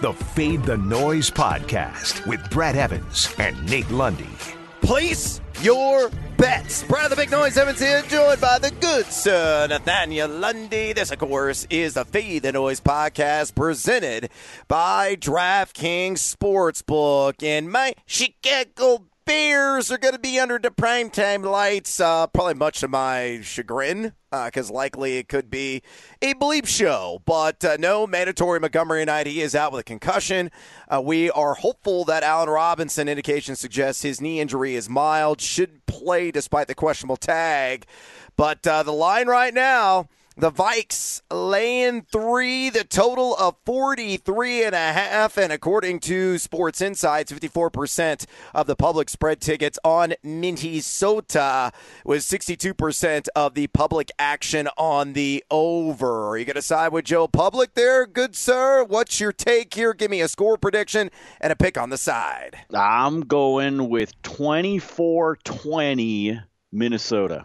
the Fade the Noise podcast with Brad Evans and Nate Lundy. Place your bets. Brad the Big Noise Evans here, joined by the good sir Nathaniel Lundy. This, of course, is the Fade the Noise podcast presented by DraftKings Sportsbook. And my Chicago Bears are going to be under the primetime lights, uh, probably much to my chagrin, because uh, likely it could be a bleep show. But uh, no, mandatory Montgomery night. he is out with a concussion. Uh, we are hopeful that Allen Robinson indication suggests his knee injury is mild, should play despite the questionable tag. But uh, the line right now the Vikes laying three, the total of 43 and a half. And according to Sports Insights, 54% of the public spread tickets on Minnesota was 62% of the public action on the over. Are you going to side with Joe Public there, good sir? What's your take here? Give me a score prediction and a pick on the side. I'm going with 24 20 Minnesota.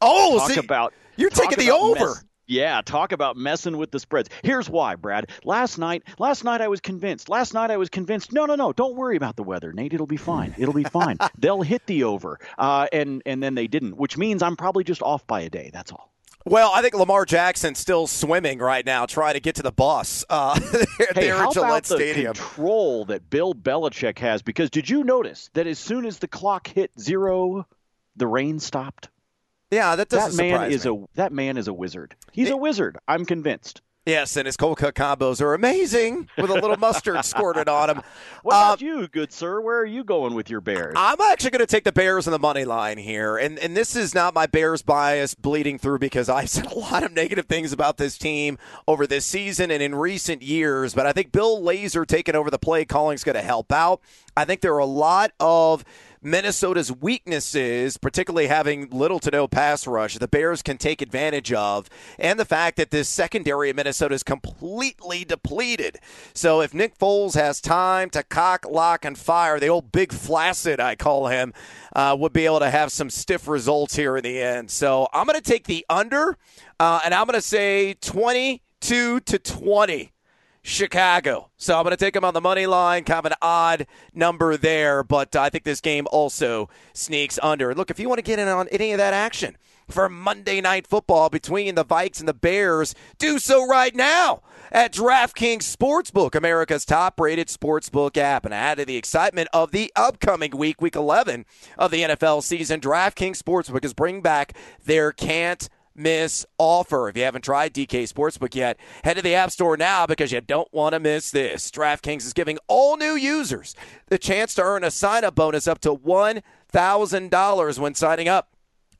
Oh, talk see, about you're taking the over. Mess, yeah, talk about messing with the spreads. Here's why, Brad. Last night, last night I was convinced. Last night I was convinced. No, no, no. Don't worry about the weather, Nate. It'll be fine. It'll be fine. They'll hit the over, uh, and and then they didn't, which means I'm probably just off by a day. That's all. Well, I think Lamar Jackson's still swimming right now, trying to get to the bus uh, hey, there how at Gillette about the Stadium. control that Bill Belichick has? Because did you notice that as soon as the clock hit zero, the rain stopped? Yeah, that doesn't that man is me. a that man is a wizard. He's It- a wizard. I'm convinced. Yes, and his cold cut combos are amazing with a little mustard squirted on them. What Um, about you, good sir? Where are you going with your Bears? I'm actually going to take the Bears on the money line here, and and this is not my Bears bias bleeding through because I've said a lot of negative things about this team over this season and in recent years. But I think Bill Lazor taking over the play calling is going to help out. I think there are a lot of Minnesota's weaknesses, particularly having little to no pass rush, the Bears can take advantage of, and the fact that this secondary of Minnesota is completely depleted. So if Nick Foles has time to cock, lock, and fire, the old big flaccid, I call him, uh, would be able to have some stiff results here in the end. So I'm going to take the under, uh, and I'm going to say 22 to 20. Chicago. So I'm going to take them on the money line. Kind of an odd number there, but uh, I think this game also sneaks under. Look, if you want to get in on any of that action for Monday Night Football between the Vikes and the Bears, do so right now at DraftKings Sportsbook, America's top-rated sportsbook app. And add to the excitement of the upcoming week, Week 11 of the NFL season, DraftKings Sportsbook is bringing back their can't miss offer. If you haven't tried DK Sportsbook yet, head to the App Store now because you don't want to miss this. DraftKings is giving all new users the chance to earn a sign up bonus up to $1,000 when signing up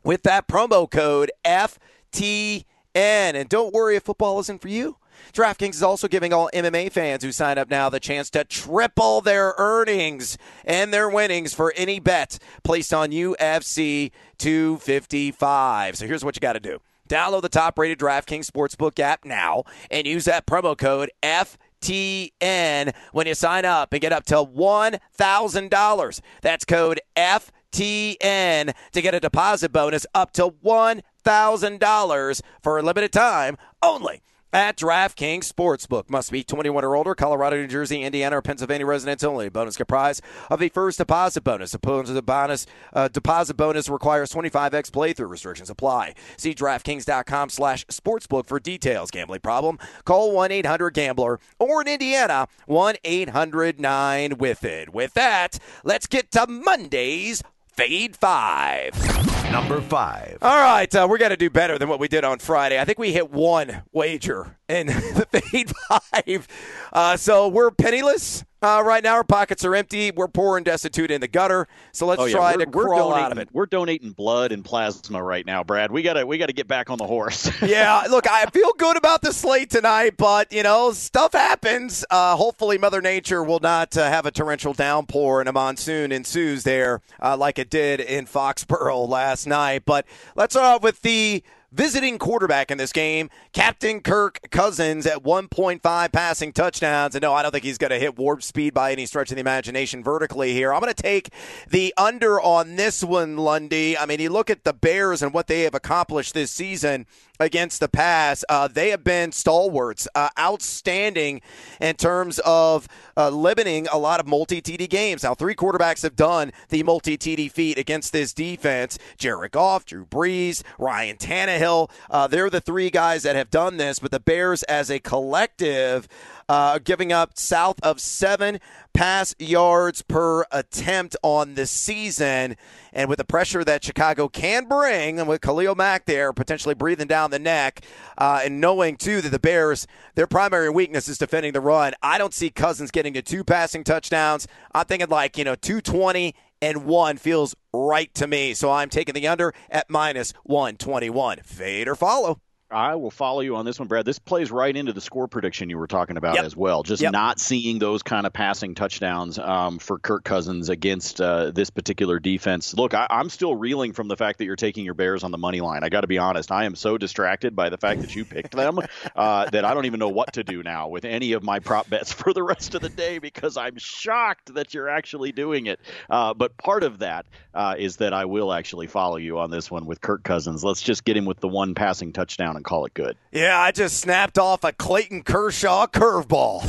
with that promo code FTN. And don't worry if football isn't for you. DraftKings is also giving all MMA fans who sign up now the chance to triple their earnings and their winnings for any bet placed on UFC 255. So here's what you got to do. Download the top-rated DraftKings Sportsbook app now and use that promo code FTN when you sign up and get up to $1,000. That's code FTN to get a deposit bonus up to $1,000 for a limited time only at DraftKings Sportsbook. Must be 21 or older, Colorado, New Jersey, Indiana, or Pennsylvania residents only. Bonus comprised of the first deposit bonus. Opposed to the bonus, uh, deposit bonus requires 25x playthrough. Restrictions apply. See DraftKings.com slash sportsbook for details. Gambling problem? Call 1-800-GAMBLER or in Indiana, 1-800-9-WITH-IT. With that, let's get to Monday's Fade 5. Number five. All right, uh, we're going to do better than what we did on Friday. I think we hit one wager in the fade five. Uh, so we're penniless uh, right now. Our pockets are empty. We're poor and destitute in the gutter. So let's Oh, yeah. try we're, to we're crawl donating, out of it. We're donating blood and plasma right now, Brad. We gotta we gotta get back on the horse. yeah, look, I feel good about the slate tonight, but you know, stuff happens. Uh, hopefully, Mother Nature will not uh, have a torrential downpour and a monsoon ensues there, uh, like it did in Foxborough last night. But let's start off with the visiting quarterback in this game, Captain Kirk Cousins at 1.5 passing touchdowns. And no, I don't think he's going to hit warp speed by any stretch of the imagination vertically here. I'm going to take the under on this one, Lundy. I mean, you look at the Bears and what they have accomplished this season against the pass. Uh, they have been stalwarts, uh, outstanding in terms of uh, limiting a lot of multi TD games. Now, three quarterbacks have done the multi TD feat against this defense Jared Goff, Drew Brees, Ryan Tannehill. Uh, they're the three guys that have done this, but the Bears as a collective uh, giving up south of seven pass yards per attempt on the season. And with the pressure that Chicago can bring, and with Khalil Mack there potentially breathing down the neck, uh, and knowing too that the Bears, their primary weakness is defending the run, I don't see Cousins getting to two passing touchdowns. I'm thinking like, you know, 220 and one feels right to me. So I'm taking the under at minus 121. Fade or follow. I will follow you on this one, Brad. This plays right into the score prediction you were talking about yep. as well. Just yep. not seeing those kind of passing touchdowns um, for Kirk Cousins against uh, this particular defense. Look, I, am still reeling from the fact that you're taking your Bears on the money line. I got to be honest. I am so distracted by the fact that you picked them uh, that I don't even know what to do now with any of my prop bets for the rest of the day because I'm shocked that you're actually doing it. Uh, but part of that uh, is that I will actually follow you on this one with Kirk Cousins. Let's just get him with the one passing touchdown and call it good. Yeah, I just snapped off a Clayton Kershaw curveball.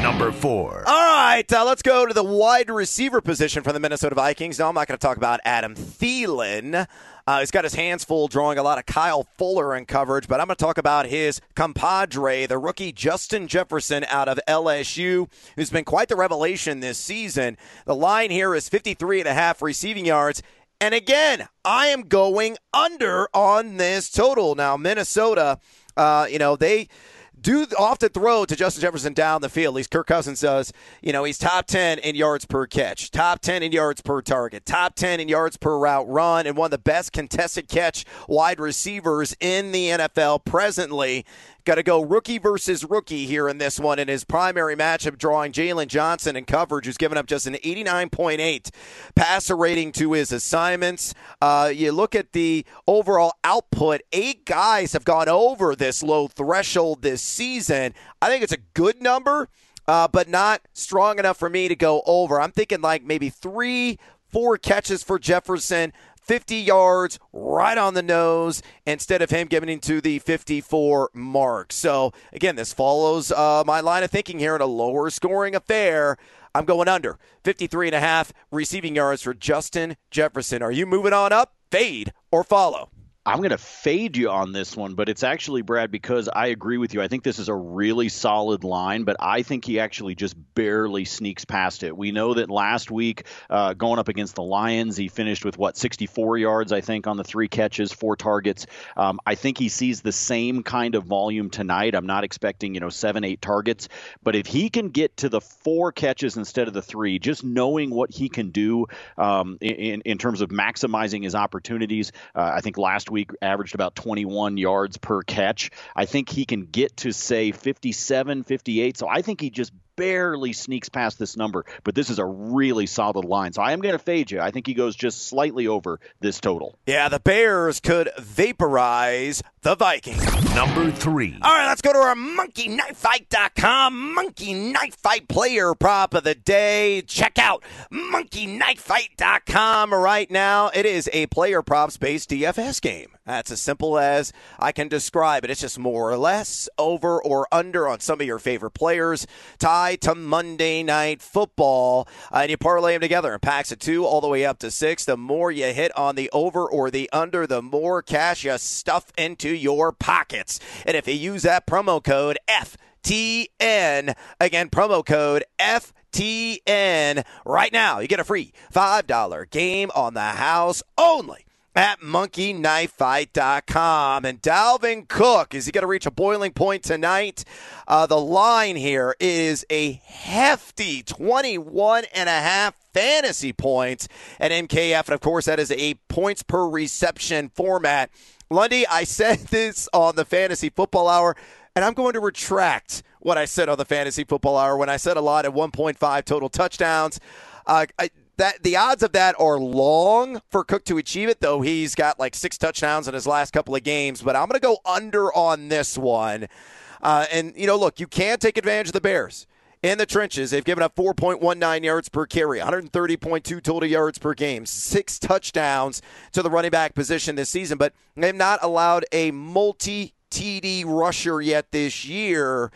Number four. All right, uh, let's go to the wide receiver position for the Minnesota Vikings. No, I'm not going to talk about Adam Thielen. Uh, he's got his hands full drawing a lot of Kyle Fuller in coverage, but I'm going to talk about his compadre, the rookie Justin Jefferson out of LSU, who's been quite the revelation this season. The line here is 53 and a half receiving yards. And again, I am going under on this total. Now, Minnesota, uh, you know, they do often throw to Justin Jefferson down the field. At least Kirk Cousins does. You know, he's top 10 in yards per catch, top 10 in yards per target, top 10 in yards per route run, and one of the best contested catch wide receivers in the NFL presently. Got to go rookie versus rookie here in this one in his primary matchup, drawing Jaylon Johnson in coverage, who's given up just an 89.8 passer rating to his assignments. Uh, you look at the overall output, eight guys have gone over this low threshold this season. I think it's a good number. Uh, but not strong enough for me to go over. I'm thinking like maybe three, four catches for Jefferson, 50 yards right on the nose instead of him giving into the 54 mark. So, again, this follows uh, my line of thinking here in a lower scoring affair. I'm going under 53 and a half receiving yards for Justin Jefferson. Are you moving on up, fade, or follow? I'm going to fade you on this one, but it's actually, Brad, because I agree with you. I think this is a really solid line, but I think he actually just barely sneaks past it. We know that last week, uh, going up against the Lions, he finished with what, 64 yards, I think, on the three catches, four targets. Um, I think he sees the same kind of volume tonight. I'm not expecting, you know, seven, eight targets, but if he can get to the four catches instead of the three, just knowing what he can do um, in, in terms of maximizing his opportunities, uh, I think last week averaged about 21 yards per catch. I think he can get to, say, 57, 58. So I think he just barely sneaks past this number, but this is a really solid line. So I am going to fade you. I think he goes just slightly over this total. Yeah, the Bears could vaporize the Vikings. Number three. All right, let's go to our monkeyknifefight.com monkey knife fight player prop of the day. Check out monkeyknifefight.com right now. It is a player props based DFS game. That's as simple as I can describe it. It's just more or less over or under on some of your favorite players, tied to Monday Night Football. Uh, and you parlay them together in packs of two all the way up to six. The more you hit on the over or the under, the more cash you stuff into your pockets. And if you use that promo code FTN, again, promo code FTN, right now, you get a free $5 game on the house only at monkeyknifefight.com. And Dalvin Cook, is he going to reach a boiling point tonight? Uh, the line here is a hefty 21 and a half fantasy points at MKF. And of course, that is a points per reception format. Lundy, I said this on the Fantasy Football Hour, and I'm going to retract what I said on the Fantasy Football Hour when I said a lot at 1.5 total touchdowns. Uh, I, that the odds of that are long for Cook to achieve it, though he's got like six touchdowns in his last couple of games. But I'm going to go under on this one. Uh, and, you know, look, you can take advantage of the Bears in the trenches. They've given up 4.19 yards per carry, 130.2 total yards per game, six touchdowns to the running back position this season, but they've not allowed a multi TD rusher yet this year.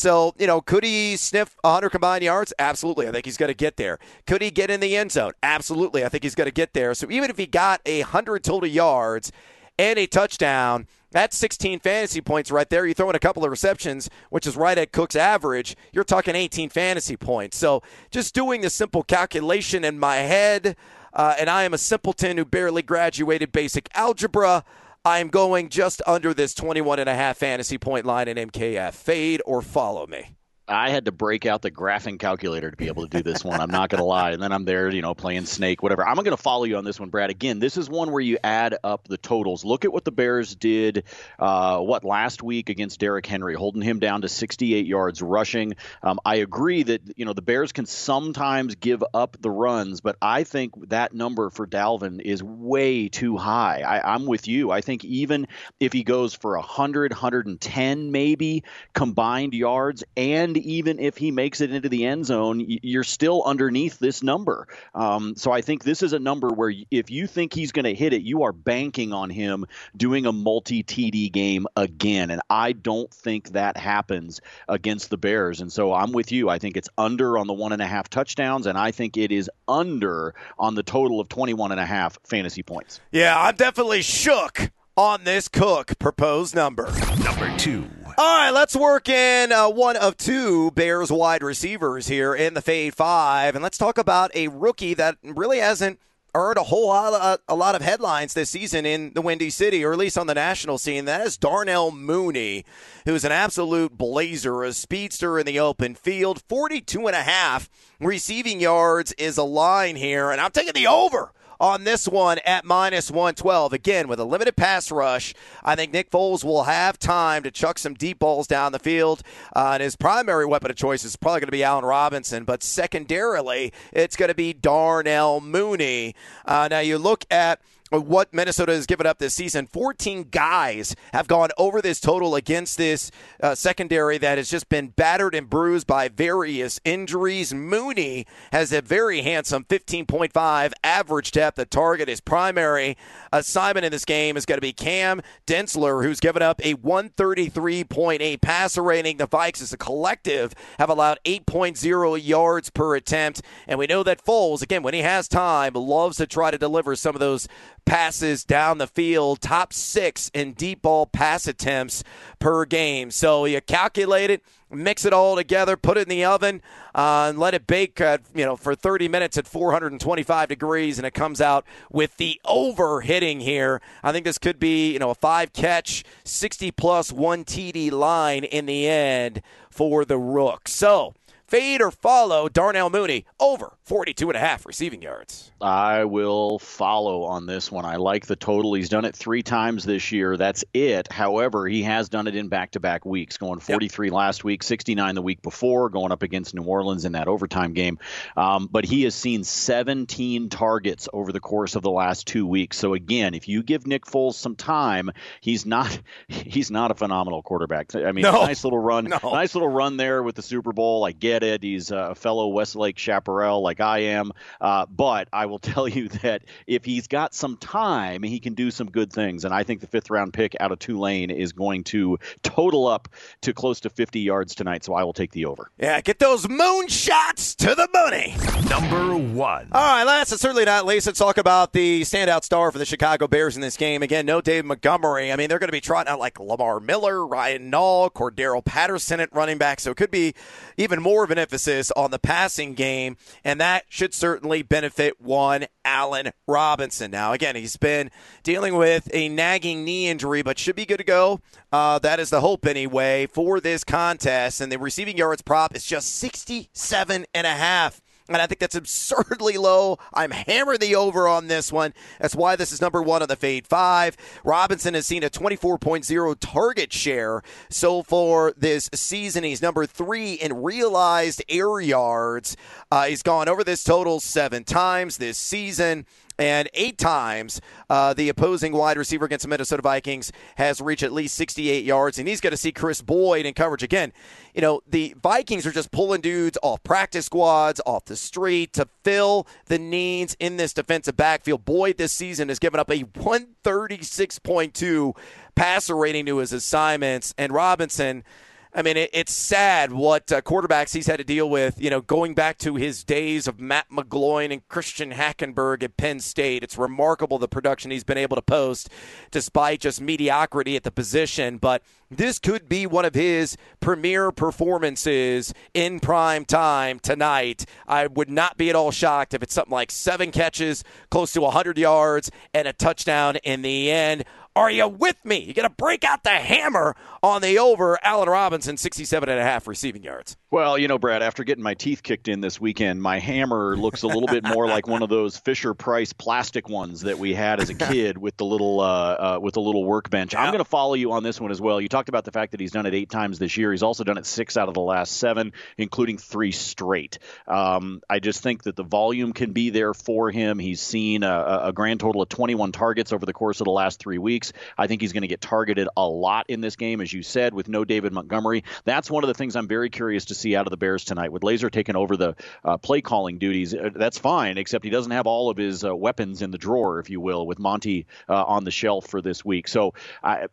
So, you know, could he sniff 100 combined yards? Absolutely. I think he's going to get there. Could he get in the end zone? Absolutely. I think he's going to get there. So even if he got a 100 total yards and a touchdown, that's 16 fantasy points right there. You throw in a couple of receptions, which is right at Cook's average, you're talking 18 fantasy points. So just doing the simple calculation in my head, uh, and I am a simpleton who barely graduated basic algebra. I'm going just under this 21 and a half fantasy point line in MKF. Fade or follow me. I had to break out the graphing calculator to be able to do this one. I'm not going to lie. And then I'm there, you know, playing Snake, whatever. I'm going to follow you on this one, Brad. Again, this is one where you add up the totals. Look at what the Bears did, uh, what, last week against Derrick Henry, holding him down to 68 yards rushing. Um, I agree that, you know, the Bears can sometimes give up the runs, but I think that number for Dalvin is way too high. I, I'm with you. I think even if he goes for 100, 110 maybe combined yards and even if he makes it into the end zone, you're still underneath this number. Um, so I think this is a number where if you think he's going to hit it, you are banking on him doing a multi TD game again. And I don't think that happens against the Bears. And so I'm with you. I think it's under on the one and a half touchdowns, and I think it is under on the total of 21 and a half fantasy points. Yeah, I'm definitely shook on this Cook proposed number. Number two. All right, let's work in uh, one of two Bears wide receivers here in the Fade Five, and let's talk about a rookie that really hasn't earned a whole lot, of, a lot of headlines this season in the Windy City, or at least on the national scene. That is Darnell Mooney, who's an absolute blazer, a speedster in the open field. 42 and a half receiving yards is a line here, and I'm taking the over on this one at minus 112. Again, with a limited pass rush, I think Nick Foles will have time to chuck some deep balls down the field. Uh, and his primary weapon of choice is probably going to be Allen Robinson, but secondarily, it's going to be Darnell Mooney. Uh, now, you look at what Minnesota has given up this season. 14 guys have gone over this total against this uh, secondary that has just been battered and bruised by various injuries. Mooney has a very handsome 15.5 average depth at target. His primary assignment in this game is going to be Cam Dantzler, who's given up a 133.8 passer rating. The Vikes, as a collective, have allowed 8.0 yards per attempt. And we know that Foles, again, when he has time, loves to try to deliver some of those passes down the field, top six in deep ball pass attempts per game. So you calculate it, mix it all together, put it in the oven, uh, and let it bake, uh, you know, for 30 minutes at 425 degrees, and it comes out with the over hitting here. I think this could be, you know, a five catch, 60 plus one TD line in the end for the Rook. So Fade or follow Darnell Mooney over 42 and a half receiving yards. I will follow on this one. I like the total. He's done it three times this year. That's it. However, he has done it in back to back weeks, going 43 yep. last week, 69 the week before, going up against New Orleans in that overtime game. Um, but he has seen 17 targets over the course of the last two weeks. So again, if you give Nick Foles some time, he's not he's not a phenomenal quarterback. I mean, no. nice little run, no. nice little run there with the Super Bowl. I get it. He's a fellow Westlake chaparral like I am. Uh, but I will tell you that if he's got some time, he can do some good things. And I think the fifth round pick out of Tulane is going to total up to close to 50 yards tonight. So I will take the over. Yeah, get those moonshots to the money. Number one. All right, last but certainly not least, let's talk about the standout star for the Chicago Bears in this game. Again, no Dave Montgomery. I mean, they're going to be trotting out like Lamar Miller, Ryan Nall, Cordarrelle Patterson at running back. So it could be even more of an emphasis on the passing game, and that should certainly benefit one Allen Robinson. Now, again, he's been dealing with a nagging knee injury, but should be good to go. Uh, that is the hope, anyway, for this contest. And the receiving yards prop is just 67 and a half and I think that's absurdly low. I'm hammering the over on this one. That's why this is number one on the Fade 5. Robinson has seen a 24.0 target share so far this season. He's number three in realized air yards. Uh, he's gone over this total seven times this season. And eight times uh, the opposing wide receiver against the Minnesota Vikings has reached at least 68 yards. And he's going to see Kris Boyd in coverage again. You know, the Vikings are just pulling dudes off practice squads, off the street to fill the needs in this defensive backfield. Boyd this season has given up a 136.2 passer rating to his assignments. And Robinson I mean, it, it's sad what uh, quarterbacks he's had to deal with, you know, going back to his days of Matt McGloin and Christian Hackenberg at Penn State. It's remarkable the production he's been able to post despite just mediocrity at the position. But this could be one of his premier performances in prime time tonight. I would not be at all shocked if it's something like seven catches, close to 100 yards, and a touchdown in the end. Are you with me? You got to break out the hammer on the over. Allen Robinson, 67 and a half receiving yards. Well, you know, Brad, after getting my teeth kicked in this weekend, my hammer looks a little bit more like one of those Fisher Price plastic ones that we had as a kid with the little uh, uh, with the little workbench. I'm going to follow you on this one as well. You talked about the fact that he's done it eight times this year. He's also done it six out of the last seven, including three straight. Um, I just think that the volume can be there for him. He's seen a, a grand total of 21 targets over the course of the last three weeks. I think he's going to get targeted a lot in this game, as you said, with no David Montgomery. That's one of the things I'm very curious to see out of the Bears tonight. With Lazor taking over the uh, play calling duties, uh, that's fine, except he doesn't have all of his uh, weapons in the drawer, if you will, with Monty uh, on the shelf for this week. So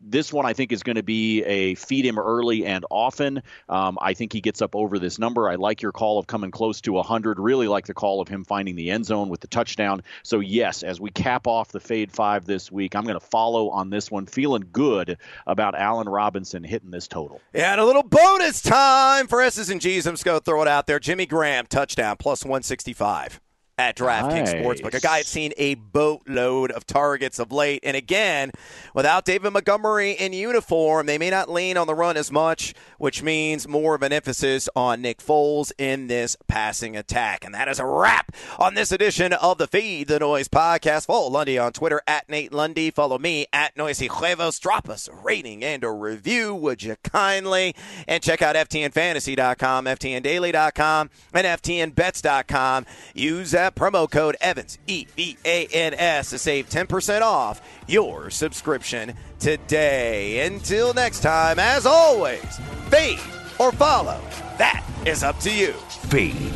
this one I think is going to be a feed him early and often. Um, I think he gets up over this number. I like your call of coming close to 100. Really like the call of him finding the end zone with the touchdown. So yes, as we cap off the fade five this week, I'm going to follow on this one, feeling good about Allen Robinson hitting this total. And a little bonus time for S's and G's. I'm just going to throw it out there. Jimmy Graham, touchdown, plus 165 at DraftKings nice. Sportsbook. A guy that's seen a boatload of targets of late. And again, without David Montgomery in uniform, they may not lean on the run as much, which means more of an emphasis on Nick Foles in this passing attack. And that is a wrap on this edition of the Fade the Noise podcast. Follow Lundy on Twitter at Nate Lundy. Follow me at Noisy Huevos. Drop us a rating and a review, would you kindly? And check out FTNFantasy.com, FTNDaily.com, and FTNBets.com. Use that that promo code Evans, E V A N S, to save 10% off your subscription today. Until next time, as always, fade or follow. That is up to you. Feed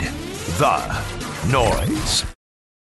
the noise.